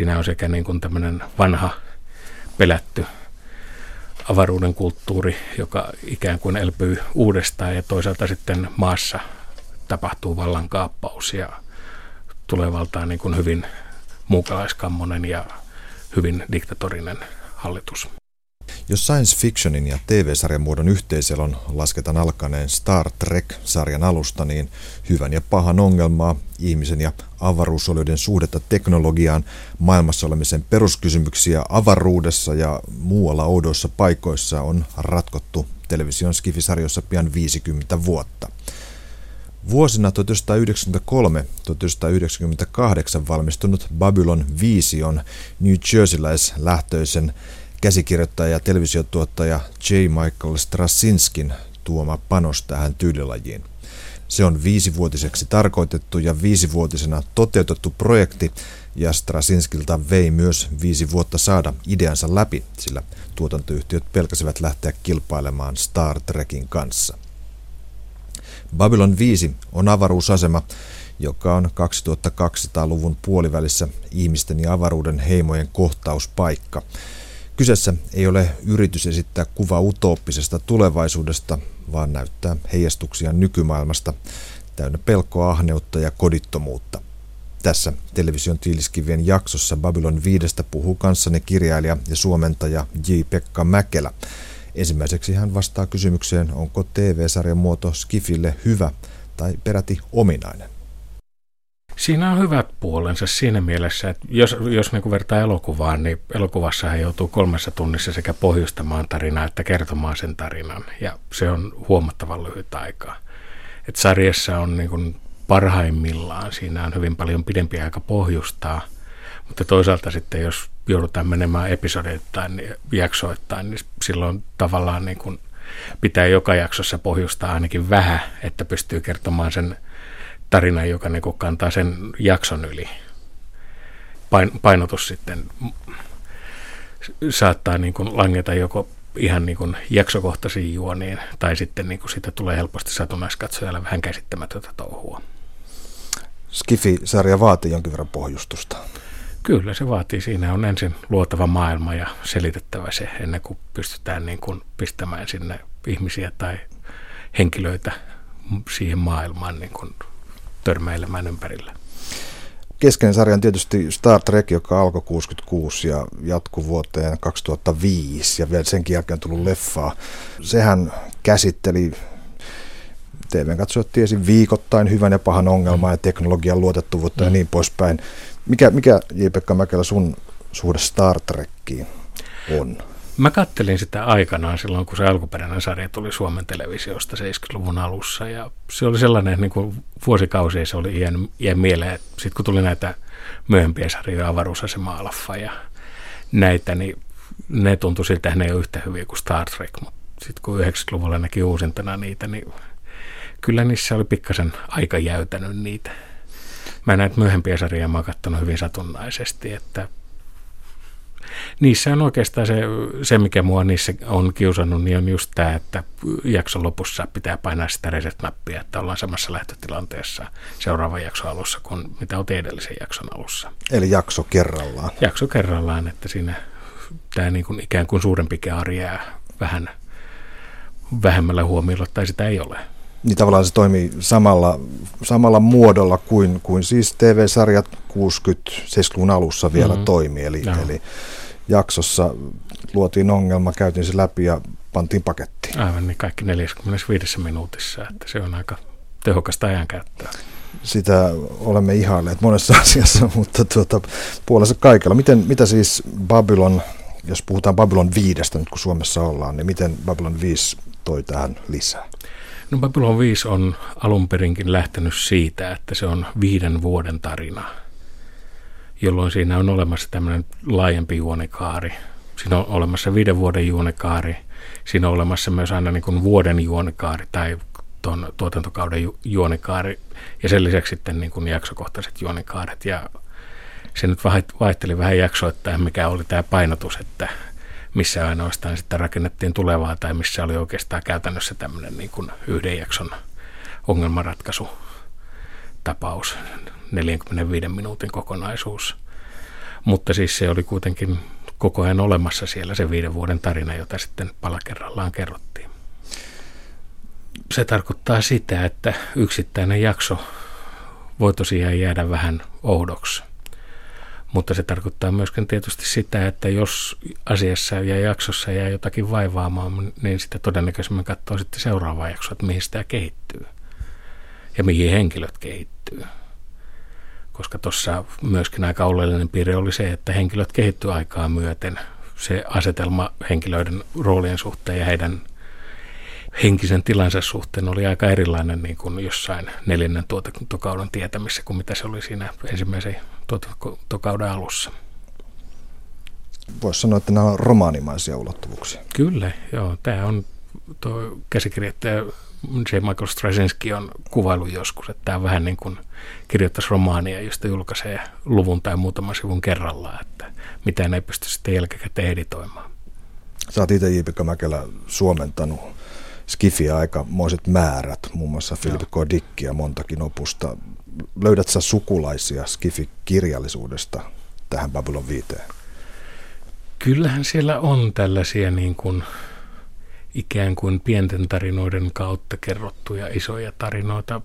Siinä on sekä niin kuin tämmöinen vanha pelätty avaruuden kulttuuri, joka ikään kuin elpyy uudestaan ja toisaalta sitten maassa tapahtuu vallankaappaus ja tulee valtaan niin kuin hyvin muukalaiskammonen ja hyvin diktatorinen hallitus. Jos science fictionin ja TV-sarjan muodon yhteiselon lasketaan alkaneen Star Trek-sarjan alusta, niin hyvän ja pahan ongelmaa, ihmisen ja avaruusoloiden suhdetta teknologiaan, maailmassa olemisen peruskysymyksiä avaruudessa ja muualla oudoissa paikoissa on ratkottu television skifisarjoissa pian 50 vuotta. Vuosina 1993-1998 valmistunut Babylon 5 on New Jerseyläis-lähtöisen käsikirjoittaja ja televisiotuottaja J. Michael Strassinskin tuoma panos tähän tyylilajiin. Se on viisivuotiseksi tarkoitettu ja viisivuotisena toteutettu projekti, ja Strasinskilta vei myös viisi vuotta saada ideansa läpi, sillä tuotantoyhtiöt pelkäsivät lähteä kilpailemaan Star Trekin kanssa. Babylon 5 on avaruusasema, joka on 2200-luvun puolivälissä ihmisten ja avaruuden heimojen kohtauspaikka. Kyseessä ei ole yritys esittää kuva utooppisesta tulevaisuudesta, vaan näyttää heijastuksia nykymaailmasta, täynnä pelkoa, ahneutta ja kodittomuutta. Tässä television tiiliskivien jaksossa Babylon 5 puhuu kanssani kirjailija ja suomentaja J. Pekka Mäkelä. Ensimmäiseksi hän vastaa kysymykseen, onko TV-sarjan muoto Skifille hyvä tai peräti ominainen. Siinä on hyvät puolensa siinä mielessä, että jos, jos niin vertaa elokuvaan, niin elokuvassa hän joutuu kolmessa tunnissa sekä pohjustamaan tarinaa että kertomaan sen tarinan. Ja se on huomattavan lyhyt aikaa. Et sarjassa on niin kuin parhaimmillaan, siinä on hyvin paljon pidempi aika pohjustaa, mutta toisaalta sitten jos joudutaan menemään episodeittain, niin jaksoittain, niin silloin tavallaan niin kuin pitää joka jaksossa pohjustaa ainakin vähän, että pystyy kertomaan sen tarina, joka niin kuin kantaa sen jakson yli. Pain, painotus sitten saattaa niin kuin langeta joko ihan niin kuin jaksokohtaisiin juoniin, tai sitten niin kuin siitä tulee helposti satunnaiskatsojalle vähän käsittämätöntä touhua. Skifi-sarja vaatii jonkin verran pohjustusta. Kyllä se vaatii. Siinä on ensin luotava maailma ja selitettävä se ennen kuin pystytään niin kuin pistämään sinne ihmisiä tai henkilöitä siihen maailmaan niin kuin törmäilemään ympärillä. Keskeinen sarja on tietysti Star Trek, joka alkoi 66 ja jatkui vuoteen 2005 ja vielä senkin jälkeen on tullut leffaa. Sehän käsitteli TVn katsojat tiesi viikoittain hyvän ja pahan ongelmaa ja teknologian luotettavuutta mm. ja niin poispäin. Mikä, mikä J-Pekka Mäkelä sun suhde Star Trekkiin on? Mä kattelin sitä aikanaan silloin, kun se alkuperäinen sarja tuli Suomen televisiosta 70-luvun alussa. Ja se oli sellainen, niin kuin vuosikausia se oli iän, iän mieleen. Sitten kun tuli näitä myöhempiä sarjoja, avaruusasema Alfa ja näitä, niin ne tuntui siltä, että ne ei ole yhtä hyviä kuin Star Trek. Mutta sitten kun 90-luvulla näki uusintana niitä, niin kyllä niissä oli pikkasen aika jäytänyt niitä. Mä näitä myöhempiä sarjoja mä oon hyvin satunnaisesti, että niissä on oikeastaan se, se, mikä mua niissä on kiusannut, niin on just tämä, että jakson lopussa pitää painaa sitä reset-nappia, että ollaan samassa lähtötilanteessa seuraavan jakson alussa kuin mitä on edellisen jakson alussa. Eli jakso kerrallaan. Jakso kerrallaan, että siinä tämä niin kuin ikään kuin suurempi kaari jää vähän vähemmällä huomiolla tai sitä ei ole. Niin tavallaan se toimii samalla, samalla muodolla kuin, kuin siis TV-sarjat 60-70-luvun alussa vielä mm-hmm. toimii. Eli, no. eli jaksossa luotiin ongelma, käytiin se läpi ja pantiin pakettiin. Aivan niin, kaikki 45 minuutissa, että se on aika tehokasta ajankäyttöä. Sitä olemme ihailleet monessa asiassa, mutta tuota, puolessa kaikella. Miten, mitä siis Babylon, jos puhutaan Babylon 5 nyt kun Suomessa ollaan, niin miten Babylon 5 toi tähän lisää? No Babylon 5 on alun perinkin lähtenyt siitä, että se on viiden vuoden tarina – jolloin siinä on olemassa tämmöinen laajempi juonekaari. Siinä on olemassa viiden vuoden juonekaari. Siinä on olemassa myös aina niin kuin vuoden juonekaari tai tuon tuotantokauden ju- juonekaari ja sen lisäksi sitten niin kuin jaksokohtaiset juonekaaret. Ja se nyt vaihteli vähän jaksoittain, mikä oli tämä painotus, että missä ainoastaan sitten rakennettiin tulevaa tai missä oli oikeastaan käytännössä tämmöinen niin kuin yhden jakson ongelmanratkaisu tapaus. 45 minuutin kokonaisuus. Mutta siis se oli kuitenkin koko ajan olemassa siellä se viiden vuoden tarina, jota sitten palakerrallaan kerrottiin. Se tarkoittaa sitä, että yksittäinen jakso voi tosiaan jäädä vähän oudoksi. Mutta se tarkoittaa myöskin tietysti sitä, että jos asiassa ja jaksossa jää jotakin vaivaamaan, niin sitä todennäköisemmin katsoo sitten seuraava jakso, että mihin sitä kehittyy ja mihin henkilöt kehittyy. Koska tuossa myöskin aika oleellinen piirre oli se, että henkilöt kehittyy aikaa myöten. Se asetelma henkilöiden roolien suhteen ja heidän henkisen tilansa suhteen oli aika erilainen niin kuin jossain neljännen tuotantokauden tietämissä kuin mitä se oli siinä ensimmäisen tuotantokauden alussa. Voisi sanoa, että nämä on romaanimaisia ulottuvuuksia. Kyllä, joo. Tämä on tuo käsikirjoittaja J. Michael Straczynski on kuvailu joskus, että tämä on vähän niin kuin kirjoittaisi romaania, josta julkaisee luvun tai muutaman sivun kerrallaan, että mitään ei pysty sitten jälkikäteen editoimaan. Sä oot itse J.P. Mäkelä suomentanut Skifiä aikamoiset määrät, muun muassa Philip K. Dickia montakin opusta. Löydät sä sukulaisia Skifi-kirjallisuudesta tähän Babylon 5? Kyllähän siellä on tällaisia niin kuin ikään kuin pienten tarinoiden kautta kerrottuja isoja tarinoita.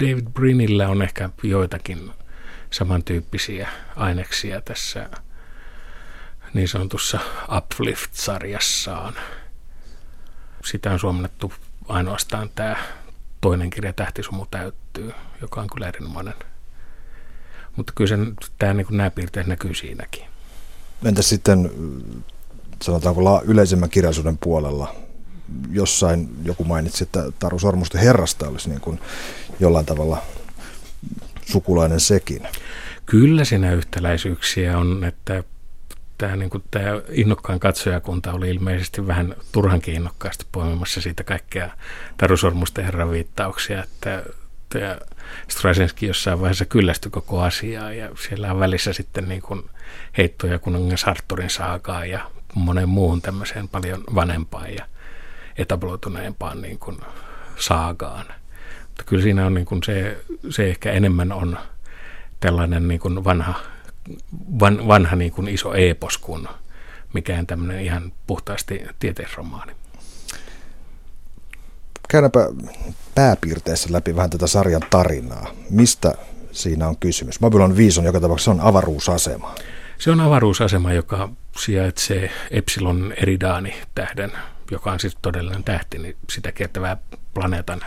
David Brinillä on ehkä joitakin samantyyppisiä aineksia tässä niin sanotussa Uplift-sarjassaan – sitä on suomennettu ainoastaan tämä toinen kirja Tähtisumu täyttyy, joka on kyllä erinomainen. Mutta kyllä sen, tämä, niin nämä piirteet näkyy siinäkin. Entä sitten sanotaanko yleisemmän kirjallisuuden puolella? Jossain joku mainitsi, että Taru Sormusten herrasta olisi niin kuin jollain tavalla sukulainen sekin. Kyllä siinä yhtäläisyyksiä on, että tämä, niin kuin, tämä innokkaan katsojakunta oli ilmeisesti vähän turhankin innokkaasti poimimassa siitä kaikkea Tarusormusten herran viittauksia, että tämä Straczynski jossain vaiheessa kyllästyi koko asiaa ja siellä on välissä sitten niin kuin heittoja kuningas Arturin saakaan ja monen muuhun tämmöiseen paljon vanempaan ja etabloituneempaan niin kuin saagaan. Mutta kyllä siinä on niin kuin se, se ehkä enemmän on tällainen niin kuin vanha van, vanha niin kuin iso epos kuin mikään tämmöinen ihan puhtaasti tieteisromaani. Käydäänpä pääpiirteessä läpi vähän tätä sarjan tarinaa. Mistä siinä on kysymys? Babylon 5 on joka tapauksessa on avaruusasema. Se on avaruusasema, joka sijaitsee Epsilon Eridani tähden, joka on siis todellinen tähti, niin sitä kiertävää planeetan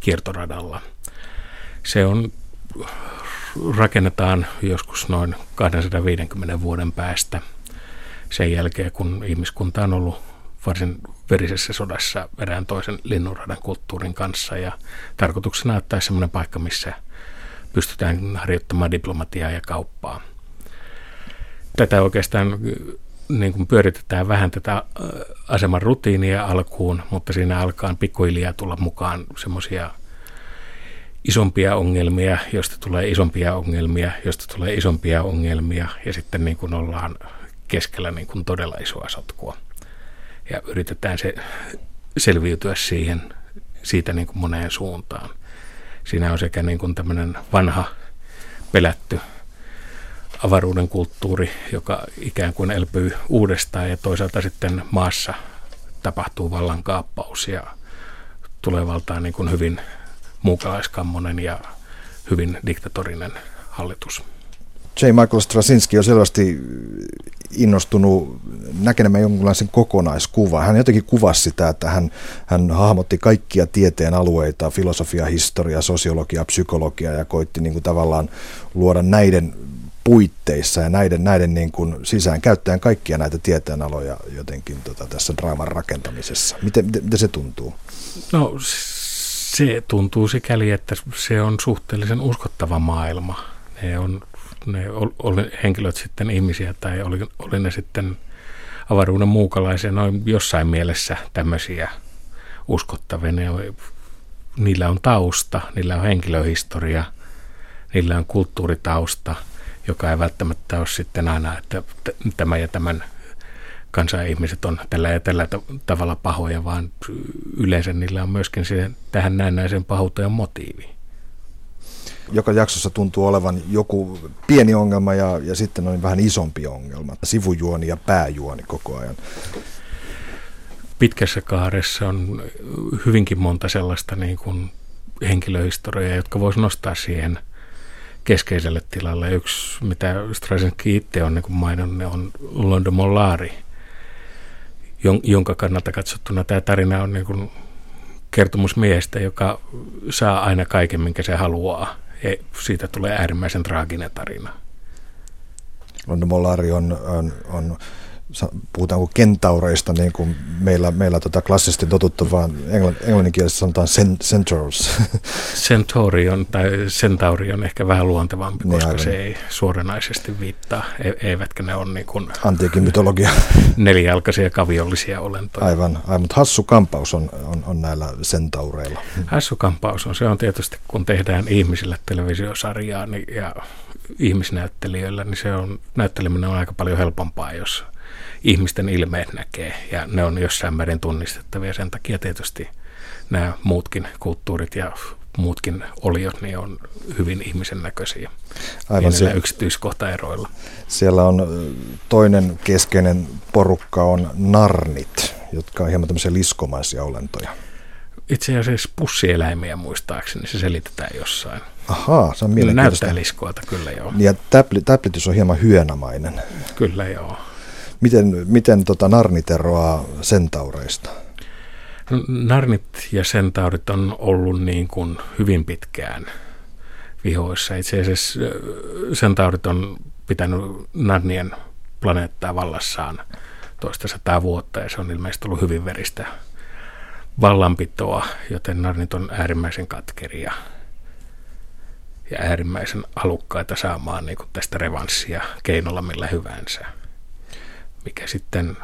kiertoradalla. Se on rakennetaan joskus noin 250 vuoden päästä sen jälkeen, kun ihmiskunta on ollut varsin verisessä sodassa erään toisen linnunradan kulttuurin kanssa ja tarkoituksena ottaa sellainen paikka, missä pystytään harjoittamaan diplomatiaa ja kauppaa. Tätä oikeastaan niin kuin pyöritetään vähän tätä aseman rutiinia alkuun, mutta siinä alkaa pikkuhiljaa tulla mukaan semmoisia isompia ongelmia, joista tulee isompia ongelmia, joista tulee isompia ongelmia ja sitten niin kuin ollaan keskellä niin kuin todella isoa sotkua. Ja yritetään se selviytyä siihen, siitä niin kuin moneen suuntaan. Siinä on sekä niin kuin tämmöinen vanha pelätty avaruuden kulttuuri, joka ikään kuin elpyy uudestaan ja toisaalta sitten maassa tapahtuu vallankaappaus ja tulee valtaan niin kuin hyvin muukalaiskammonen ja hyvin diktatorinen hallitus. J. Michael Straczynski on selvästi innostunut näkemään jonkinlaisen kokonaiskuvan. Hän jotenkin kuvasi sitä, että hän, hän hahmotti kaikkia tieteen alueita, filosofia, historia, sosiologia, psykologia ja koitti niin kuin tavallaan luoda näiden puitteissa ja näiden, näiden niin kuin sisään käyttäen kaikkia näitä tieteenaloja jotenkin tota, tässä draaman rakentamisessa. Miten, miten, miten se tuntuu? No se tuntuu sikäli, että se on suhteellisen uskottava maailma. Ne on ne oli henkilöt sitten ihmisiä tai oli, oli ne sitten avaruuden muukalaisia, noin jossain mielessä tämmöisiä uskottavia. Ne niillä on tausta, niillä on henkilöhistoria, niillä on kulttuuritausta, joka ei välttämättä ole sitten aina, että tämä ja tämän kansan ihmiset on tällä ja tällä tavalla pahoja, vaan yleensä niillä on myöskin siihen, tähän näennäisen pahuuteen motiivi. joka jaksossa tuntuu olevan joku pieni ongelma ja, ja sitten on vähän isompi ongelma. Sivujuoni ja pääjuoni koko ajan. Pitkässä kaaressa on hyvinkin monta sellaista niin kuin henkilöhistoriaa, jotka voisi nostaa siihen keskeiselle tilalle. Yksi, mitä Straczynski itse on niin maininnut, on London Mollari, jonka kannalta katsottuna tämä tarina on niin kertomus miehestä, joka saa aina kaiken, minkä se haluaa. Ja siitä tulee äärimmäisen traaginen tarina. London Mollari on, on, on puhutaanko kentaureista, niin kuin meillä, meillä tota klassisesti totuttu, vaan englann, englanninkielessä sanotaan centaurs. Centaurion tai centauri on ehkä vähän luontevampi, niin, koska aivan. se ei suoranaisesti viittaa, e, eivätkä ne ole niin kuin Antiikin mytologia. nelijalkaisia kaviollisia olentoja. Aivan, aivan mutta hassu kampaus on, on, on näillä centaureilla. Hassu kampaus on, se on tietysti, kun tehdään ihmisille televisiosarjaa niin, ja ihmisnäyttelijöillä, niin se on, näytteleminen on aika paljon helpompaa, jos ihmisten ilmeet näkee ja ne on jossain määrin tunnistettavia. Sen takia tietysti nämä muutkin kulttuurit ja muutkin oliot niin on hyvin ihmisen näköisiä Aivan se, yksityiskohtaeroilla. Siellä on toinen keskeinen porukka on narnit, jotka on hieman tämmöisiä liskomaisia olentoja. Itse asiassa pussieläimiä muistaakseni, se selitetään jossain. Ahaa, se on mielenkiintoista. Näyttää liskoilta, kyllä joo. Ja täplitys on hieman hyönamainen. Kyllä joo. Miten, miten tota narnit eroaa sentaureista? No, narnit ja sentaurit on ollut niin kuin hyvin pitkään vihoissa. Itse asiassa sentaurit on pitänyt Narnien planeettaa vallassaan toista sataa vuotta ja se on ilmeisesti ollut hyvin veristä vallanpitoa, joten narnit on äärimmäisen katkeria ja äärimmäisen halukkaita saamaan niin tästä revanssia keinolla millä hyvänsä mikä sitten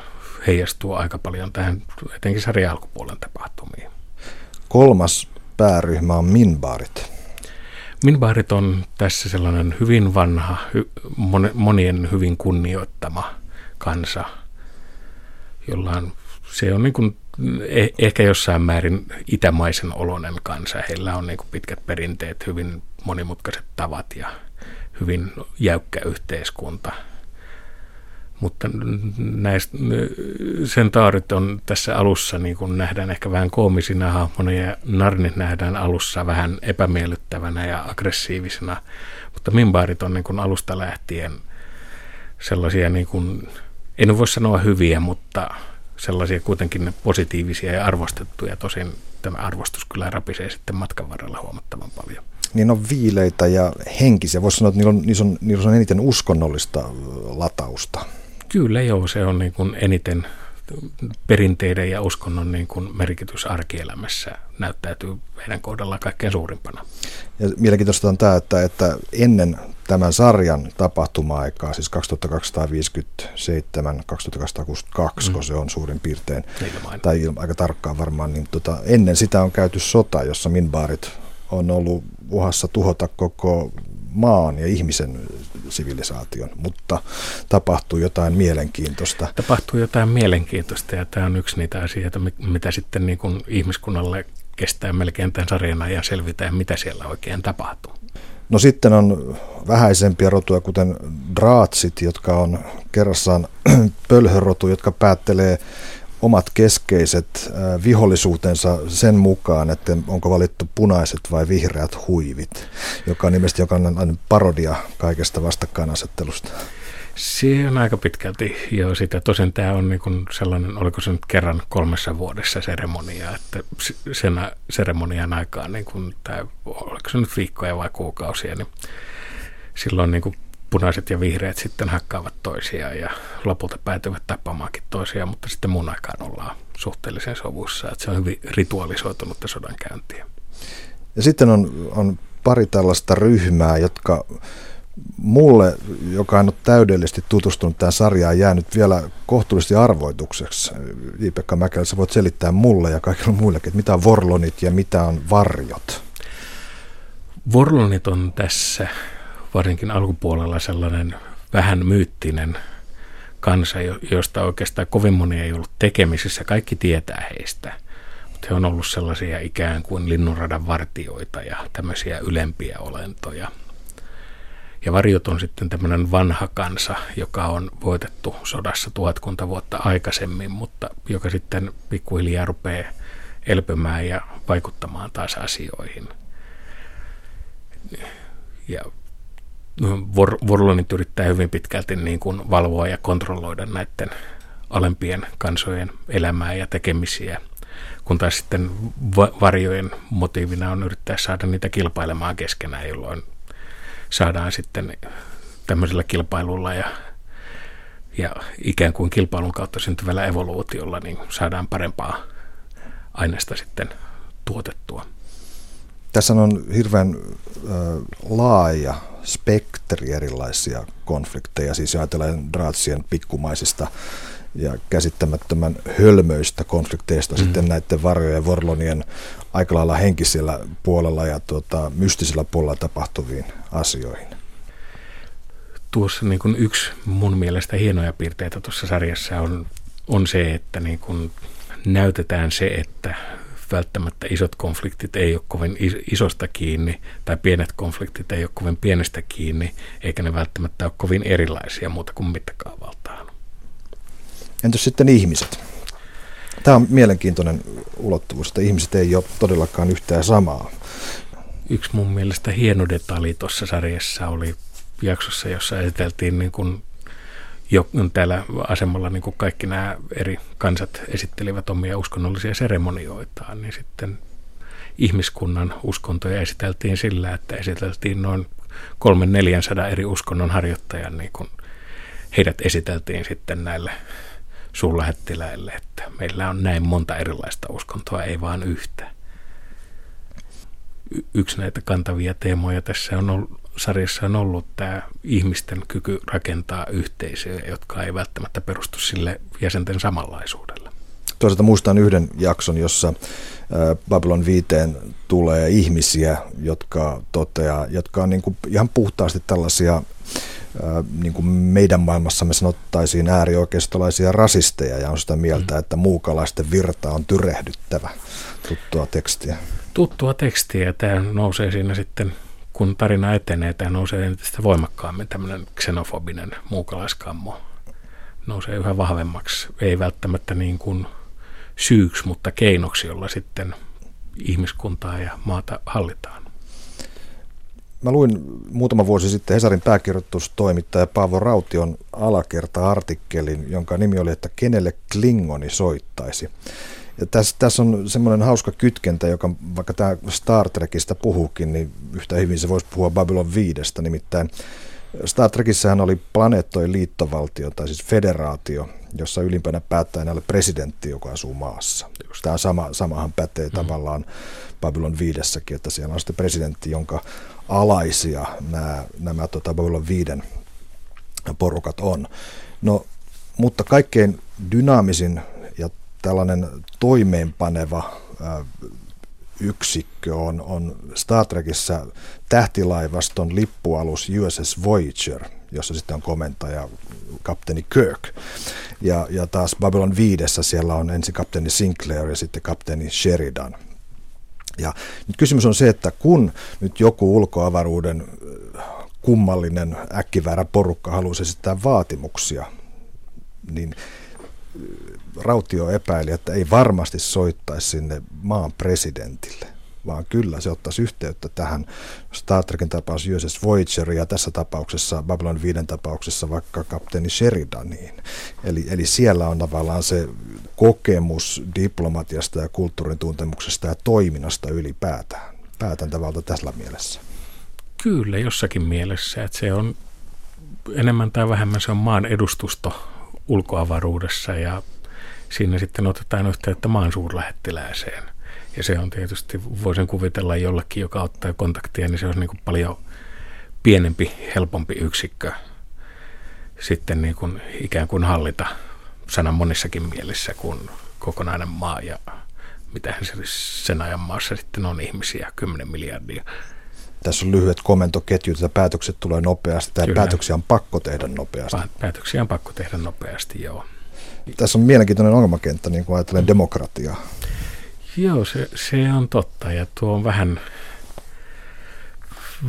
heijastuu aika paljon tähän etenkin sarjan alkupuolen tapahtumiin. Kolmas pääryhmä on minbaarit. Minbaarit on tässä sellainen hyvin vanha, monien hyvin kunnioittama kansa, jolla on, se on niin kuin eh, ehkä jossain määrin itämaisen oloinen kansa. Heillä on niin kuin pitkät perinteet, hyvin monimutkaiset tavat ja hyvin jäykkä yhteiskunta – mutta näistä sentaarit on tässä alussa, niin kuin nähdään ehkä vähän koomisina hahmona ja narnit nähdään alussa vähän epämiellyttävänä ja aggressiivisena, mutta mimbaarit on niin kuin alusta lähtien sellaisia, niin kuin, en voi sanoa hyviä, mutta sellaisia kuitenkin positiivisia ja arvostettuja. Tosin tämä arvostus kyllä rapisee sitten matkan varrella huomattavan paljon. Niin on viileitä ja henkisiä. Voisi sanoa, että niillä on, niillä on, niillä on eniten uskonnollista latausta. Kyllä joo, se on niin kuin eniten perinteiden ja uskonnon niin kuin merkitys arkielämässä näyttäytyy heidän kohdallaan kaikkein suurimpana. Ja mielenkiintoista on tämä, että, että ennen tämän sarjan tapahtuma-aikaa, siis 2257, 2262, mm. kun se on suurin piirtein, Ilmainen. tai aika tarkkaan varmaan, niin tota, ennen sitä on käyty sota, jossa minbaarit on ollut uhassa tuhota koko maan ja ihmisen sivilisaation, mutta tapahtuu jotain mielenkiintoista. Tapahtuu jotain mielenkiintoista ja tämä on yksi niitä asioita, mitä sitten niin kuin ihmiskunnalle kestää melkein tämän sarjan ajan selvitä, mitä siellä oikein tapahtuu. No sitten on vähäisempiä rotuja, kuten draatsit, jotka on kerrassaan pölhörotu, jotka päättelee omat keskeiset vihollisuutensa sen mukaan, että onko valittu punaiset vai vihreät huivit, joka on ilmeisesti joka on parodia kaikesta vastakkainasettelusta. Se on aika pitkälti jo sitä. Tosin tämä on niin sellainen, oliko se nyt kerran kolmessa vuodessa seremonia, että sen seremonian aikaan, niin kuin tämä, oliko se nyt viikkoja vai kuukausia, niin silloin niin kuin punaiset ja vihreät sitten hakkaavat toisiaan ja lopulta päätyvät tappamaankin toisiaan, mutta sitten mun aikaan ollaan suhteellisen sovussa, että se on hyvin ritualisoitunutta sodankäyntiä. Ja sitten on, on pari tällaista ryhmää, jotka mulle, joka on täydellisesti tutustunut tähän sarjaan, jäänyt vielä kohtuullisesti arvoitukseksi. J-Pekka Mäkelä, sä voit selittää mulle ja kaikille muillekin, että mitä on vorlonit ja mitä on varjot. Vorlonit on tässä varsinkin alkupuolella sellainen vähän myyttinen kansa, josta oikeastaan kovin moni ei ollut tekemisissä. Kaikki tietää heistä. he on ollut sellaisia ikään kuin linnunradan vartioita ja tämmöisiä ylempiä olentoja. Ja varjot on sitten tämmöinen vanha kansa, joka on voitettu sodassa tuhatkunta vuotta aikaisemmin, mutta joka sitten pikkuhiljaa rupeaa elpymään ja vaikuttamaan taas asioihin. Ja Vor- Vorlonit yrittää hyvin pitkälti niin kuin valvoa ja kontrolloida näiden alempien kansojen elämää ja tekemisiä, kun taas sitten va- varjojen motiivina on yrittää saada niitä kilpailemaan keskenään, jolloin saadaan sitten tämmöisellä kilpailulla ja, ja ikään kuin kilpailun kautta syntyvällä evoluutiolla niin saadaan parempaa aineesta sitten tuotettua. Tässä on hirveän äh, laaja spektri erilaisia konflikteja, siis ajatellaan Draatsien pikkumaisista ja käsittämättömän hölmöistä konflikteista mm. sitten näiden varjojen ja vorlonien aika lailla henkisellä puolella ja tuota, mystisellä puolella tapahtuviin asioihin. Tuossa niin kuin yksi mun mielestä hienoja piirteitä tuossa sarjassa on, on se, että niin kuin näytetään se, että välttämättä isot konfliktit ei ole kovin isosta kiinni, tai pienet konfliktit ei ole kovin pienestä kiinni, eikä ne välttämättä ole kovin erilaisia muuta kuin mittakaavaltaan. Entäs sitten ihmiset? Tämä on mielenkiintoinen ulottuvuus, että ihmiset ei ole todellakaan yhtään samaa. Yksi mun mielestä hieno detalji tuossa sarjassa oli jaksossa, jossa esiteltiin niin kuin jo täällä asemalla niin kuin kaikki nämä eri kansat esittelivät omia uskonnollisia seremonioitaan, niin sitten ihmiskunnan uskontoja esiteltiin sillä, että esiteltiin noin kolmen 400 eri uskonnon harjoittajan, niin kuin heidät esiteltiin sitten näille suurlähettiläille, että meillä on näin monta erilaista uskontoa, ei vaan yhtä. Y- yksi näitä kantavia teemoja tässä on ollut, sarjassa on ollut tämä ihmisten kyky rakentaa yhteisöjä, jotka ei välttämättä perustu sille jäsenten samanlaisuudelle. Toisaalta muistan yhden jakson, jossa Babylon 5 tulee ihmisiä, jotka, toteaa, jotka on niin kuin ihan puhtaasti tällaisia niin kuin meidän maailmassamme sanottaisiin äärioikeistolaisia rasisteja ja on sitä mieltä, mm. että muukalaisten virta on tyrehdyttävä. Tuttua tekstiä. Tuttua tekstiä. Tämä nousee siinä sitten, kun tarina etenee, tämä nousee entistä voimakkaammin tämmöinen xenofobinen muukalaiskammo. Nousee yhä vahvemmaksi. Ei välttämättä niin kuin syyksi, mutta keinoksi, jolla sitten ihmiskuntaa ja maata hallitaan. Mä luin muutama vuosi sitten Hesarin pääkirjoitustoimittaja Paavo Raution alakerta-artikkelin, jonka nimi oli, että kenelle Klingoni soittaisi. Ja tässä, tässä on semmoinen hauska kytkentä, joka vaikka tämä Star Trekistä puhuukin, niin yhtä hyvin se voisi puhua Babylon 5, nimittäin Star Trekissähän oli planeettojen liittovaltio, tai siis federaatio, jossa ylimpänä päättäjänä oli presidentti, joka asuu maassa. Tämä sama, samahan pätee mm. tavallaan Babylon 5, että siellä on sitten presidentti, jonka alaisia nämä, nämä tota Babylon 5 porukat on. No, mutta kaikkein dynaamisin tällainen toimeenpaneva yksikkö on, on Star Trekissä tähtilaivaston lippualus USS Voyager, jossa sitten on komentaja kapteeni Kirk. Ja, ja taas Babylon 5 siellä on ensin kapteeni Sinclair ja sitten kapteeni Sheridan. Ja nyt kysymys on se, että kun nyt joku ulkoavaruuden kummallinen äkkiväärä porukka haluaisi esittää vaatimuksia, niin Rautio epäili, että ei varmasti soittaisi sinne maan presidentille, vaan kyllä se ottaisi yhteyttä tähän Star Trekin tapaus USS Voyager ja tässä tapauksessa Babylon 5 tapauksessa vaikka kapteeni Sheridaniin. Eli, eli siellä on tavallaan se kokemus diplomatiasta ja kulttuurin tuntemuksesta ja toiminnasta ylipäätään. Päätän tavallaan tällä mielessä. Kyllä, jossakin mielessä, että se on enemmän tai vähemmän se on maan edustusto ulkoavaruudessa ja siinä sitten otetaan yhteyttä maan suurlähettilääseen. Ja se on tietysti, voisin kuvitella jollekin, joka ottaa kontaktia, niin se olisi niin kuin paljon pienempi, helpompi yksikkö sitten niin kuin ikään kuin hallita sanan monissakin mielissä kuin kokonainen maa ja mitähän se sen ajan maassa sitten on ihmisiä, 10 miljardia. Tässä on lyhyet komentoketjut, että päätökset tulee nopeasti tai päätöksiä on pakko tehdä nopeasti. Päätöksiä on pakko tehdä nopeasti, joo. Tässä on mielenkiintoinen ongelmakenttä, niin kuin ajattelen demokratiaa. Joo, se, se on totta ja tuo on vähän,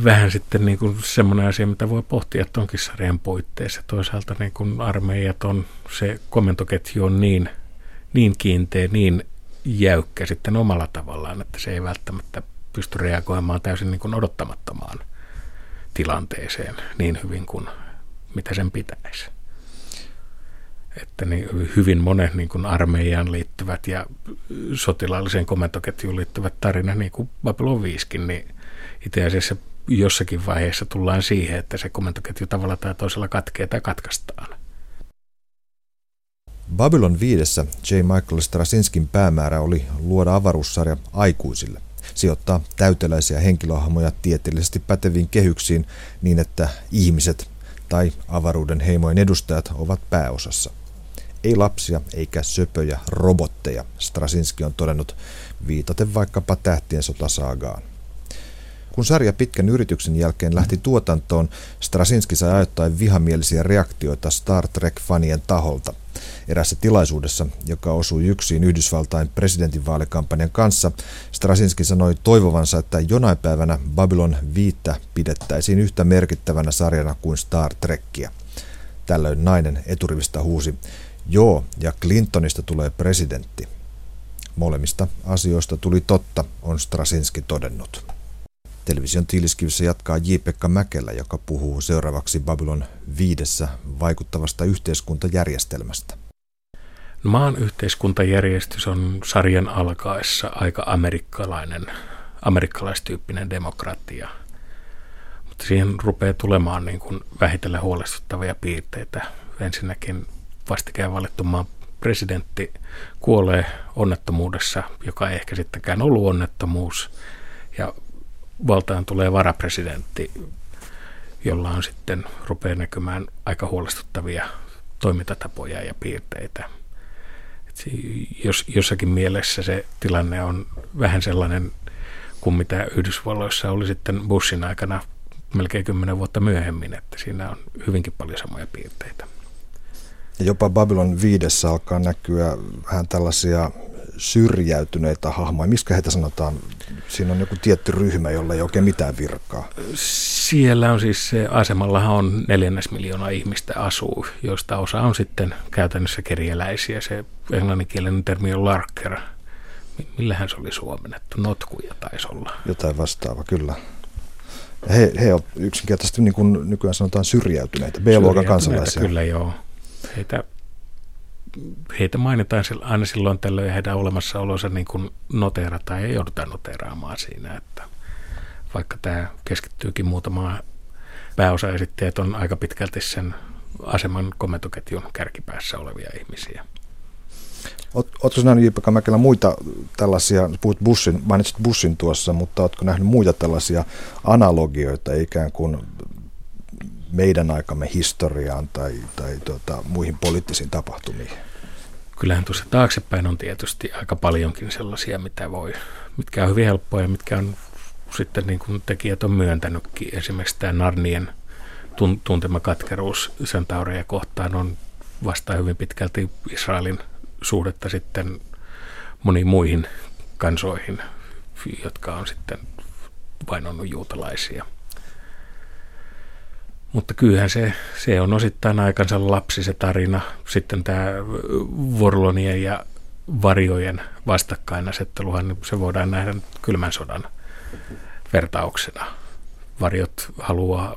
vähän sitten niin kuin semmoinen asia, mitä voi pohtia tuonkin sarjan puitteissa. Toisaalta niin kuin armeijat on, se komentoketju on niin, niin kiinteä, niin jäykkä sitten omalla tavallaan, että se ei välttämättä pysty reagoimaan täysin niin kuin odottamattomaan tilanteeseen niin hyvin kuin mitä sen pitäisi. Että niin hyvin monet niin kuin armeijaan liittyvät ja sotilaalliseen komentoketjuun liittyvät tarinat, niin kuin Babylon 5, niin itse asiassa jossakin vaiheessa tullaan siihen, että se komentoketju tavalla tai toisella katkee tai katkaistaan. Babylon 5. J. Michael Strasinskin päämäärä oli luoda avaruussarja aikuisille sijoittaa täyteläisiä henkilöhahmoja tieteellisesti päteviin kehyksiin niin, että ihmiset tai avaruuden heimojen edustajat ovat pääosassa. Ei lapsia eikä söpöjä robotteja, Strasinski on todennut viitaten vaikkapa tähtien sotasaagaan. Kun sarja pitkän yrityksen jälkeen lähti tuotantoon, Strasinski sai ajoittain vihamielisiä reaktioita Star Trek-fanien taholta. Erässä tilaisuudessa, joka osui yksin Yhdysvaltain presidentinvaalikampanjan kanssa, Strasinski sanoi toivovansa, että jonain päivänä Babylon 5 pidettäisiin yhtä merkittävänä sarjana kuin Star Trekkiä. Tällöin nainen eturivistä huusi, joo, ja Clintonista tulee presidentti. Molemmista asioista tuli totta, on Strasinski todennut. Television tiiliskivissä jatkaa J-Pekka Mäkelä, joka puhuu seuraavaksi Babylon viidessä vaikuttavasta yhteiskuntajärjestelmästä. Maan yhteiskuntajärjestys on sarjan alkaessa aika amerikkalainen, amerikkalaistyyppinen demokratia. Mutta siihen rupeaa tulemaan niin kuin vähitellen huolestuttavia piirteitä. Ensinnäkin vastikään valittu maan presidentti kuolee onnettomuudessa, joka ei ehkä sittenkään ollut onnettomuus. Ja valtaan tulee varapresidentti, jolla on sitten rupeaa näkymään aika huolestuttavia toimintatapoja ja piirteitä. Et jos, jossakin mielessä se tilanne on vähän sellainen kuin mitä Yhdysvalloissa oli sitten Bushin aikana melkein kymmenen vuotta myöhemmin, että siinä on hyvinkin paljon samoja piirteitä. Jopa Babylon viidessä alkaa näkyä vähän tällaisia syrjäytyneitä hahmoja. Miksi heitä sanotaan? Siinä on joku tietty ryhmä, jolla ei oikein mitään virkaa. Siellä on siis se, asemallahan on neljännes miljoonaa ihmistä asuu, joista osa on sitten käytännössä kerjäläisiä. Se englanninkielinen termi on larker. Millähän se oli suomennettu? Notkuja taisi olla. Jotain vastaava, kyllä. He, he ovat yksinkertaisesti niin kuin nykyään sanotaan syrjäytyneitä, B-luokan kansalaisia. Kyllä joo. Heitä heitä mainitaan aina silloin tällöin heidän olemassaolonsa niin kuin noteerataan ja joudutaan noteeraamaan siinä, että vaikka tämä keskittyykin muutamaan pääosaesittäjät on aika pitkälti sen aseman komentoketjun kärkipäässä olevia ihmisiä. Oletko nähnyt J.P. Mäkelä muita tällaisia, puhut bussin, mainitsit bussin tuossa, mutta oletko nähnyt muita tällaisia analogioita ikään kuin meidän aikamme historiaan tai, tai tuota, muihin poliittisiin tapahtumiin? Kyllähän tuossa taaksepäin on tietysti aika paljonkin sellaisia, mitä voi, mitkä on hyvin helppoja ja mitkä on sitten niin kuin tekijät on myöntänytkin. Esimerkiksi tämä Narnien tuntema katkeruus taureja kohtaan on vastaa hyvin pitkälti Israelin suhdetta sitten moniin muihin kansoihin, jotka on sitten vainonnut juutalaisia – mutta kyllähän se, se on osittain aikansa lapsi se tarina. Sitten tämä Vorlonien ja varjojen vastakkainasetteluhan, niin se voidaan nähdä kylmän sodan vertauksena. Varjot haluaa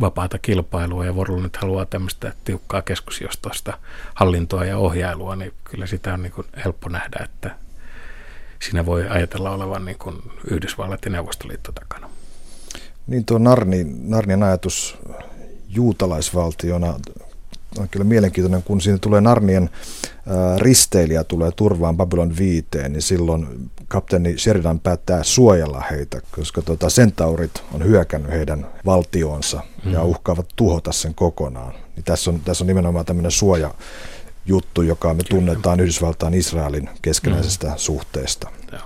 vapaata kilpailua ja Vorlonit haluaa tämmöistä tiukkaa keskusjostosta hallintoa ja ohjailua, niin kyllä sitä on niin kuin helppo nähdä, että siinä voi ajatella olevan niin kuin Yhdysvallat ja Neuvostoliitto takana. Niin tuo Narni, Narnian ajatus juutalaisvaltiona on kyllä mielenkiintoinen, kun siinä tulee Narnien risteilijä tulee turvaan Babylon viiteen, niin silloin kapteeni Sheridan päättää suojella heitä, koska tuota, sentaurit on hyökännyt heidän valtioonsa mm. ja uhkaavat tuhota sen kokonaan. Niin tässä, on, tässä on nimenomaan tämmöinen suoja juttu, joka me tunnetaan Yhdysvaltain Israelin keskenäisestä mm. suhteesta. Joo.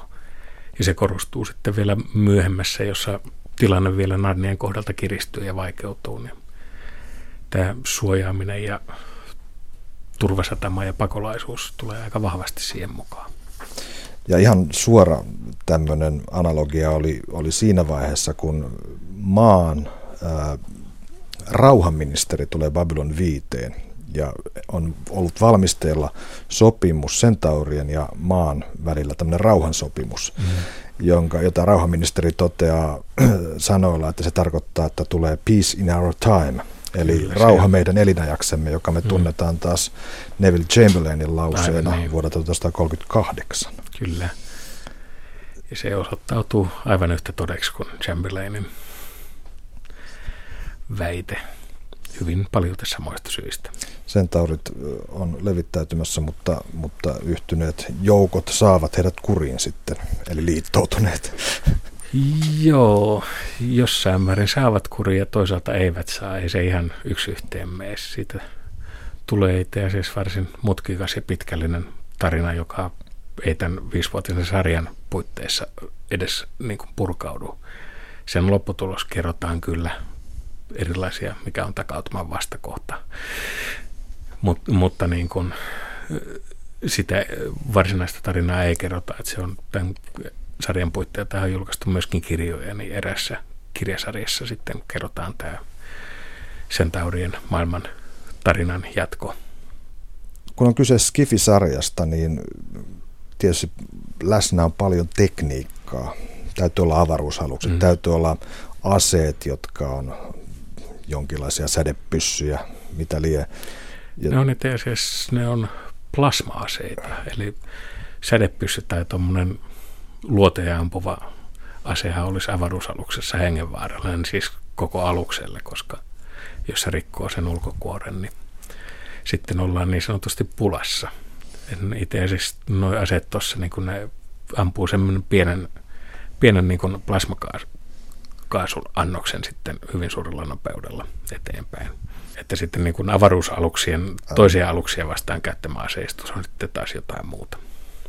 Ja se korostuu sitten vielä myöhemmässä, jossa tilanne vielä Narnien kohdalta kiristyy ja vaikeutuu, niin tämä suojaaminen ja turvasatama ja pakolaisuus tulee aika vahvasti siihen mukaan. Ja ihan suora tämmöinen analogia oli, oli siinä vaiheessa, kun maan ää, rauhanministeri tulee Babylon viiteen ja on ollut valmisteilla sopimus Centaurien ja maan välillä, tämmöinen rauhansopimus, mm. Jonka, jota rauhanministeri toteaa sanoilla, että se tarkoittaa, että tulee peace in our time, eli Kyllä, rauha meidän elinajaksemme, joka me mm. tunnetaan taas Neville Chamberlainin lauseena niin. vuodelta 1938. Kyllä. Ja se osoittautuu aivan yhtä todeksi kuin Chamberlainin väite hyvin paljon tässä samoista syistä. Centaurit on levittäytymässä, mutta, mutta yhtyneet joukot saavat heidät kuriin sitten, eli liittoutuneet. Joo, jossain määrin saavat kuria ja toisaalta eivät saa. Ei se ihan yksi yhteen mene. Siitä tulee itse asiassa varsin mutkikas ja pitkällinen tarina, joka ei tämän viisivuotisen sarjan puitteissa edes niin kuin purkaudu. Sen lopputulos kerrotaan kyllä erilaisia, mikä on takautuman vastakohta. Mut, mutta niin kuin, sitä varsinaista tarinaa ei kerrota, että se on tämän sarjan puitteissa tähän on julkaistu myöskin kirjoja, niin erässä kirjasarjassa sitten kerrotaan tämä Centaurien maailman tarinan jatko. Kun on kyse Skifi-sarjasta, niin tietysti läsnä on paljon tekniikkaa. Täytyy olla avaruusalukset, mm. täytyy olla aseet, jotka on jonkinlaisia sädepyssyjä, mitä lie. Ja... Ne on itse asiassa ne on plasma-aseita, eli sädepyssy tai tuommoinen luoteja ampuva asehan olisi avaruusaluksessa hengenvaarallinen, siis koko alukselle, koska jos se rikkoo sen ulkokuoren, niin sitten ollaan niin sanotusti pulassa. Itse asiassa nuo aseet tuossa, niin kun ne ampuu semmoinen pienen, pienen niin kuin plasmakaasun sitten hyvin suurella nopeudella eteenpäin. Että sitten niin kuin avaruusaluksien, toisia aluksia vastaan käyttämä aseistus on sitten taas jotain muuta.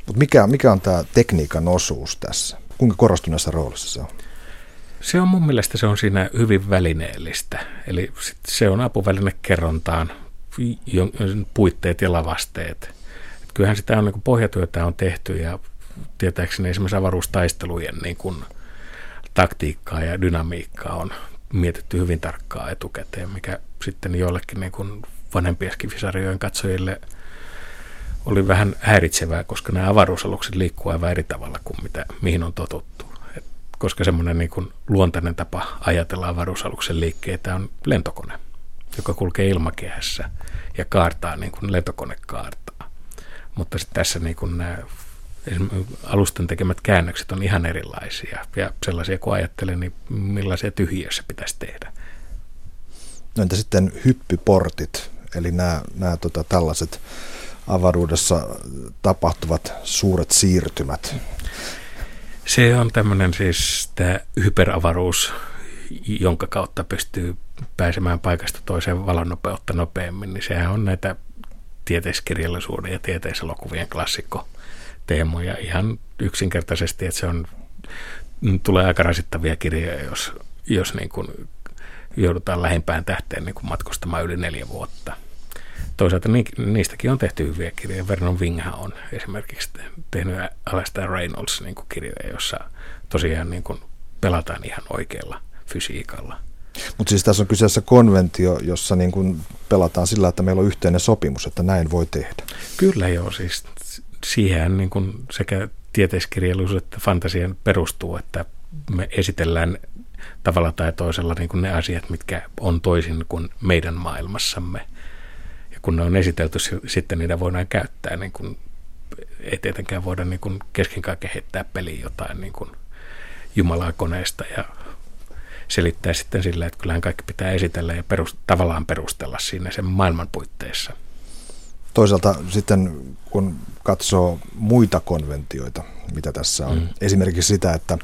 Mutta mikä, mikä on tämä tekniikan osuus tässä? Kuinka korostuneessa roolissa se on? Se on mun mielestä se on siinä hyvin välineellistä. Eli se on apuväline kerrontaan, puitteet ja lavasteet. Et kyllähän sitä on, niin pohjatyötä on tehty ja tietääkseni esimerkiksi avaruustaistelujen niin kuin, taktiikkaa ja dynamiikkaa on mietitty hyvin tarkkaa etukäteen, mikä sitten joillekin niin kuin vanhempien skifisarjojen katsojille – oli vähän häiritsevää, koska nämä avaruusalukset liikkuu aivan eri tavalla kuin mitä, mihin on totuttu. Et koska semmoinen niin luontainen tapa ajatella avaruusaluksen liikkeitä on lentokone, joka kulkee ilmakehässä ja kaartaa niin kuin lentokone kaartaa. Mutta sitten tässä niin kuin nämä alustan tekemät käännökset on ihan erilaisia ja sellaisia kun ajattelen, niin millaisia tyhjiössä pitäisi tehdä. No entä sitten hyppyportit, eli nämä, nämä tota, tällaiset avaruudessa tapahtuvat suuret siirtymät? Se on tämmöinen siis tämä hyperavaruus, jonka kautta pystyy pääsemään paikasta toiseen valonnopeutta nopeammin, niin sehän on näitä tieteiskirjallisuuden ja tieteiselokuvien klassikko teemoja ihan yksinkertaisesti, että se on, tulee aika rasittavia kirjoja, jos, jos niin kuin joudutaan lähimpään tähteen niin kuin matkustamaan yli neljä vuotta toisaalta ni, niistäkin on tehty hyviä kirjoja. Vernon Winghän on esimerkiksi tehnyt Alastair Reynolds niin kuin kirjoja, jossa tosiaan niin kuin pelataan ihan oikealla fysiikalla. Mutta siis tässä on kyseessä konventio, jossa niin kuin pelataan sillä, että meillä on yhteinen sopimus, että näin voi tehdä. Kyllä joo, siis siihen niin kuin sekä tieteiskirjallisuus että fantasian perustuu, että me esitellään tavalla tai toisella niin kuin ne asiat, mitkä on toisin kuin meidän maailmassamme – kun ne on esitelty, sitten niitä voidaan käyttää. Niin kuin, ei tietenkään voida niin kuin kesken kaiken heittää peliin jotain niin kuin Jumalaa koneesta ja selittää sitten sillä, että kyllähän kaikki pitää esitellä ja perust, tavallaan perustella siinä sen maailman puitteissa. Toisaalta sitten kun katsoo muita konventioita, mitä tässä on, mm. esimerkiksi sitä, että,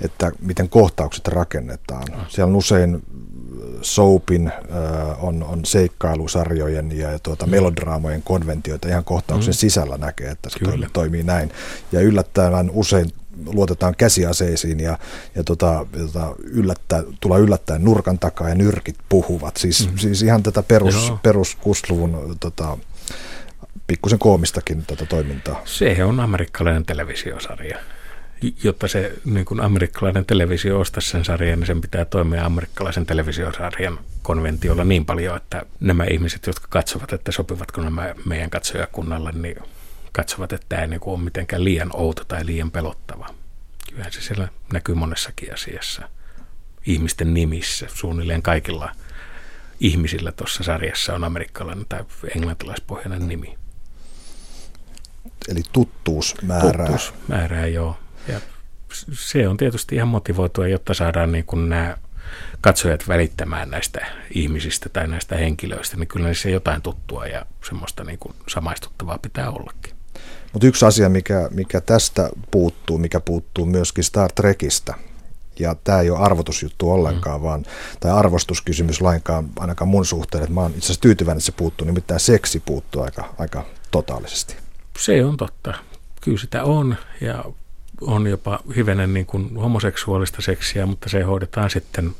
että miten kohtaukset rakennetaan. Mm. Siellä on usein soapin, on, on seikkailusarjojen ja, ja tuota, mm. melodraamojen konventioita ihan kohtauksen mm. sisällä näkee, että se Kyllä. toimii näin. Ja yllättävän usein luotetaan käsiaseisiin ja, ja tota, tota, yllättää, tulee yllättäen nurkan takaa ja nyrkit puhuvat. Siis, mm. siis ihan tätä perus, perus tota, pikkusen koomistakin tätä toimintaa. Se on amerikkalainen televisiosarja. Jotta se niin kuin amerikkalainen televisio ostaisi sen sarjan, niin sen pitää toimia amerikkalaisen televisiosarjan konventiolla niin paljon, että nämä ihmiset, jotka katsovat, että sopivatko nämä meidän katsojakunnalle, niin katsovat, että tämä ei niin ole mitenkään liian outo tai liian pelottava. Kyllähän se siellä näkyy monessakin asiassa. Ihmisten nimissä, suunnilleen kaikilla ihmisillä tuossa sarjassa on amerikkalainen tai englantilaispohjainen nimi. Eli tuttuus määrää. Tuttuus määrää, joo. Ja se on tietysti ihan motivoitua, jotta saadaan niin kuin nämä katsojat välittämään näistä ihmisistä tai näistä henkilöistä, niin kyllä se jotain tuttua ja semmoista niin kuin samaistuttavaa pitää ollakin. Mutta yksi asia, mikä, mikä tästä puuttuu, mikä puuttuu myöskin Star Trekistä, ja tämä ei ole arvotusjuttu ollenkaan, mm. vaan, tai arvostuskysymys lainkaan ainakaan mun suhteen, että mä oon itse asiassa tyytyväinen, että se puuttuu, nimittäin seksi puuttuu aika, aika totaalisesti. Se on totta. Kyllä sitä on, ja on jopa hivenen niin kuin homoseksuaalista seksiä, mutta se hoidetaan sitten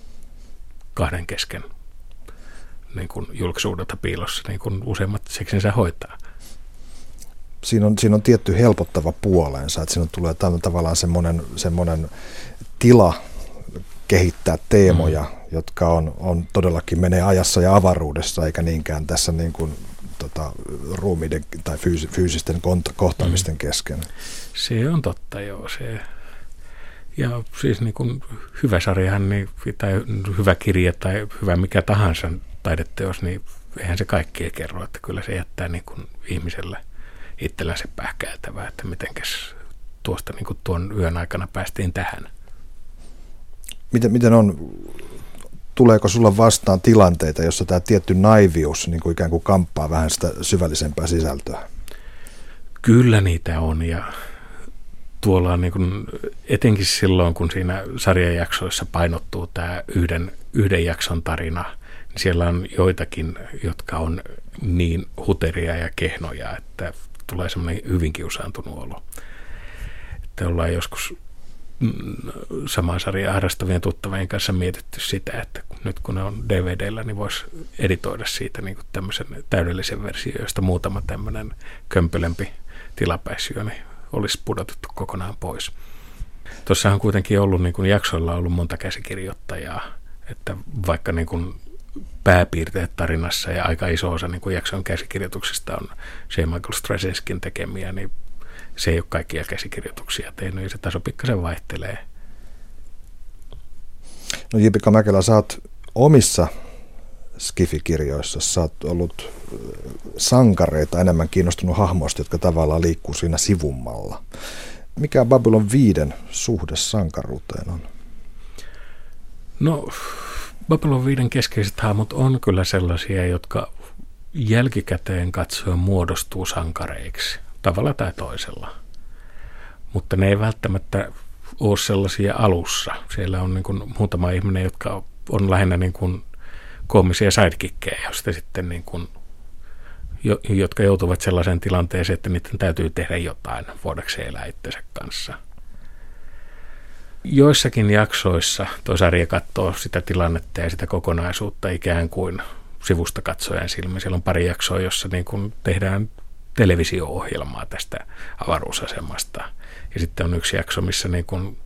kahden kesken niin kuin julkisuudelta piilossa, niin kuin useimmat seksinsä hoitaa siinä on, siinä on tietty helpottava puolensa, että siinä tulee tavallaan semmoinen, semmoinen tila kehittää teemoja, mm. jotka on, on todellakin menee ajassa ja avaruudessa, eikä niinkään tässä niin kuin, tota, ruumiiden tai fyysi, fyysisten kohtaamisten mm. kesken. Se on totta, joo. Se. Ja siis niin kuin hyvä sarjahan niin, tai hyvä kirja tai hyvä mikä tahansa taideteos, niin eihän se kaikkea kerro, että kyllä se jättää niin kuin ihmiselle – itsellä se pähkäiltävää, että mitenkäs tuosta niin kuin tuon yön aikana päästiin tähän. Miten, miten on, tuleeko sulla vastaan tilanteita, jossa tämä tietty naivius niin kuin ikään kuin kamppaa vähän sitä syvällisempää sisältöä? Kyllä niitä on ja tuolla on niin kuin, etenkin silloin, kun siinä sarjajaksoissa painottuu tämä yhden, yhden jakson tarina, niin siellä on joitakin, jotka on niin huteria ja kehnoja, että tulee semmoinen hyvin kiusaantunut olo. Että ollaan joskus samaa sarjaa harrastavien tuttavien kanssa mietitty sitä, että nyt kun ne on DVDllä, niin voisi editoida siitä niin kuin tämmöisen täydellisen version, josta muutama tämmöinen kömpölempi tilapäisio niin olisi pudotettu kokonaan pois. Tuossa on kuitenkin ollut niin kuin jaksoilla ollut monta käsikirjoittajaa, että vaikka niin kuin pääpiirteet tarinassa ja aika iso osa niin kuin jakson käsikirjoituksista on se Michael Strasenskin tekemiä, niin se ei ole kaikkia käsikirjoituksia tehnyt ja se taso pikkasen vaihtelee. No Jipika Mäkelä, sä oot omissa Skifi-kirjoissa, sä oot ollut sankareita enemmän kiinnostunut hahmoista, jotka tavallaan liikkuu siinä sivummalla. Mikä Babylon viiden suhde sankaruuteen on? No Babylon 5 keskeiset hahmot on kyllä sellaisia, jotka jälkikäteen katsoen muodostuu sankareiksi, tavalla tai toisella. Mutta ne ei välttämättä ole sellaisia alussa. Siellä on niin kuin muutama ihminen, jotka on lähinnä niin kuin koomisia sidekickkejä, joista sitten niin kuin, jotka joutuvat sellaiseen tilanteeseen, että niiden täytyy tehdä jotain voidakseen elää itsensä kanssa – joissakin jaksoissa tuo sarja katsoo sitä tilannetta ja sitä kokonaisuutta ikään kuin sivusta katsojen silmin. Siellä on pari jaksoa, jossa niin kuin tehdään televisio-ohjelmaa tästä avaruusasemasta. Ja sitten on yksi jakso, missä niin kuin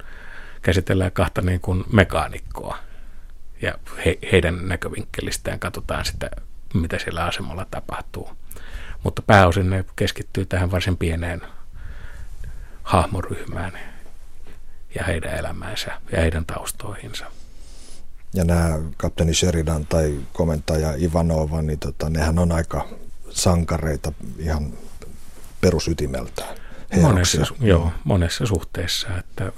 käsitellään kahta niin kuin mekaanikkoa. Ja he, heidän näkövinkkelistään katsotaan sitä, mitä siellä asemalla tapahtuu. Mutta pääosin ne keskittyy tähän varsin pieneen hahmoryhmään ja heidän elämäänsä ja heidän taustoihinsa. Ja nämä kapteeni Sheridan tai komentaja Ivanova, niin tota, nehän on aika sankareita ihan perusytimeltään. Monessa, joo, monessa suhteessa, että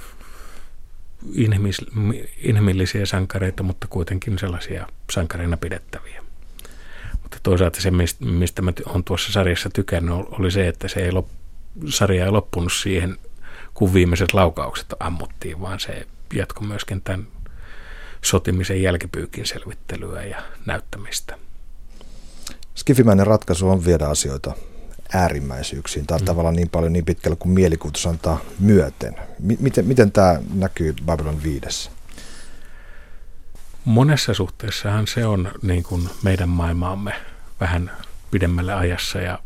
inhimillis, inhimillisiä sankareita, mutta kuitenkin sellaisia sankareina pidettäviä. Mutta toisaalta se, mistä mä olen tuossa sarjassa tykännyt, oli se, että se ei lop, sarja ei loppunut siihen kun viimeiset laukaukset ammuttiin, vaan se jatkoi myöskin tämän sotimisen jälkipyykin selvittelyä ja näyttämistä. Skifimäinen ratkaisu on viedä asioita äärimmäisyyksiin tai mm. tavallaan niin paljon niin pitkälle kuin mielikuvitus antaa myöten. Miten, miten tämä näkyy Babylon 5? Monessa suhteessahan se on niin kuin meidän maailmaamme vähän pidemmälle ajassa ja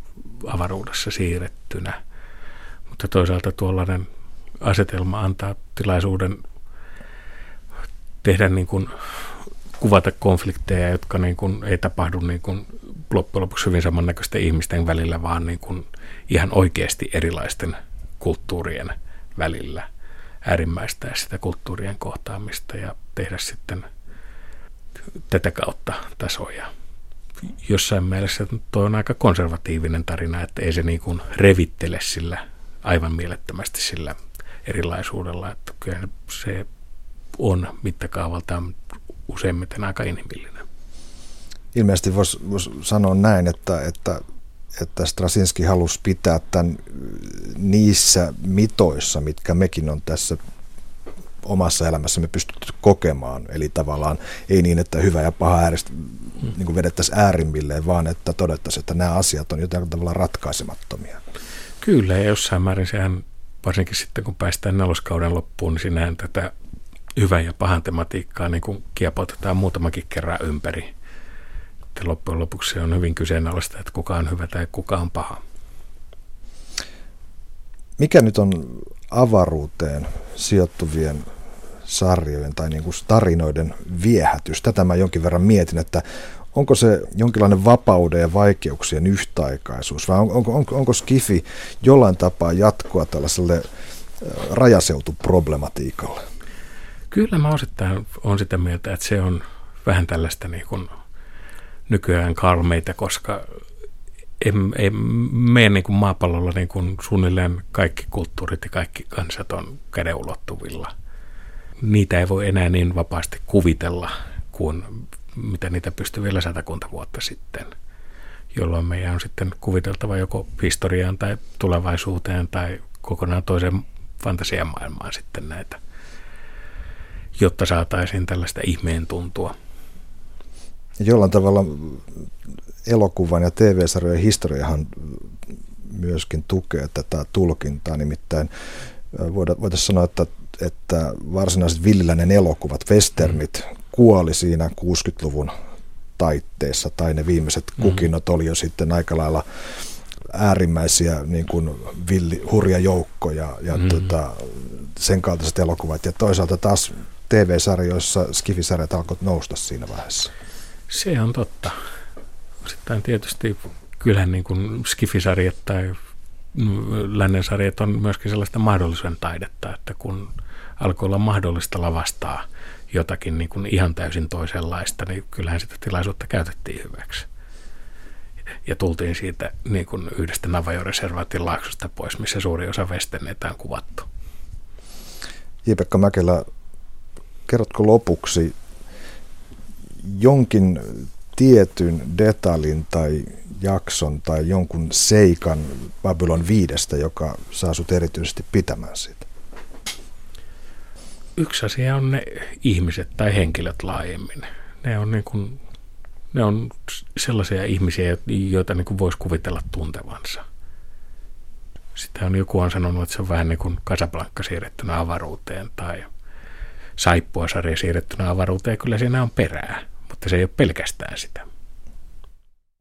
avaruudessa siirrettynä. Mutta toisaalta tuollainen asetelma antaa tilaisuuden tehdä niin kuin, kuvata konflikteja, jotka niin kuin, ei tapahdu niin kuin, loppujen lopuksi hyvin samannäköisten ihmisten välillä, vaan niin kuin, ihan oikeasti erilaisten kulttuurien välillä äärimmäistää sitä kulttuurien kohtaamista ja tehdä sitten tätä kautta tasoja. Jossain mielessä tuo on aika konservatiivinen tarina, että ei se niin kuin revittele sillä aivan mielettömästi sillä erilaisuudella, että kyllä se on mittakaavaltaan useimmiten aika inhimillinen. Ilmeisesti voisi vois sanoa näin, että, että, että Strasinski halusi pitää tämän niissä mitoissa, mitkä mekin on tässä omassa elämässämme pystytty kokemaan. Eli tavallaan ei niin, että hyvä ja paha ääristä mm. niin vedettäisiin äärimmilleen, vaan että todettaisiin, että nämä asiat on jotenkin tavalla ratkaisemattomia. Kyllä, ja jossain määrin sehän, varsinkin sitten kun päästään neloskauden loppuun, niin sinähän tätä hyvän ja pahan tematiikkaa niin kuin kiepotetaan muutamakin kerran ympäri. Että loppujen lopuksi on hyvin kyseenalaista, että kuka on hyvä tai kuka on paha. Mikä nyt on avaruuteen sijoittuvien sarjojen tai niin kuin tarinoiden viehätys? Tätä mä jonkin verran mietin, että onko se jonkinlainen vapauden ja vaikeuksien yhtäaikaisuus vai on, onko, onko, onko Skifi jollain tapaa jatkoa tällaiselle rajaseutuproblematiikalle? Kyllä mä osittain olen sitä mieltä, että se on vähän tällaista niin kuin nykyään karmeita, koska ei, ei mene niin kuin maapallolla niin kuin suunnilleen kaikki kulttuurit ja kaikki kansat on käden ulottuvilla. Niitä ei voi enää niin vapaasti kuvitella kuin mitä niitä pystyi vielä satakunta vuotta sitten, jolloin meidän on sitten kuviteltava joko historiaan tai tulevaisuuteen tai kokonaan toisen fantasiamaailmaan sitten näitä jotta saataisiin tällaista ihmeen tuntua. Jollain tavalla elokuvan ja TV-sarjojen historiahan myöskin tukee tätä tulkintaa, nimittäin voitaisiin sanoa, että, että varsinaiset villiläinen elokuvat, westernit, mm. kuoli siinä 60-luvun taitteessa, tai ne viimeiset mm. kukinnot oli jo sitten aika lailla äärimmäisiä niin kuin villi, hurja joukko ja, ja mm. tota, sen kaltaiset elokuvat. Ja toisaalta taas TV-sarjoissa skifisarjat alkoivat nousta siinä vaiheessa. Se on totta. Sitten tietysti kyllähän niin kuin skifisarjat tai lännen sarjat on myöskin sellaista mahdollisuuden taidetta, että kun alkoi olla mahdollista lavastaa jotakin niin kuin ihan täysin toisenlaista, niin kyllähän sitä tilaisuutta käytettiin hyväksi. Ja tultiin siitä niin kuin yhdestä Navajo-reservaatin laaksosta pois, missä suuri osa vestenneitä on kuvattu. J-Pekka Mäkelä, kerrotko lopuksi jonkin tietyn detaljin tai jakson tai jonkun seikan Babylon viidestä, joka saa sut erityisesti pitämään siitä? Yksi asia on ne ihmiset tai henkilöt laajemmin. Ne on, niin kuin, ne on sellaisia ihmisiä, joita niin kuin voisi kuvitella tuntevansa. Sitä on joku on sanonut, että se on vähän niin kuin Casablanca siirrettynä avaruuteen tai – saippua sarja siirrettynä avaruuteen, kyllä siinä on perää, mutta se ei ole pelkästään sitä.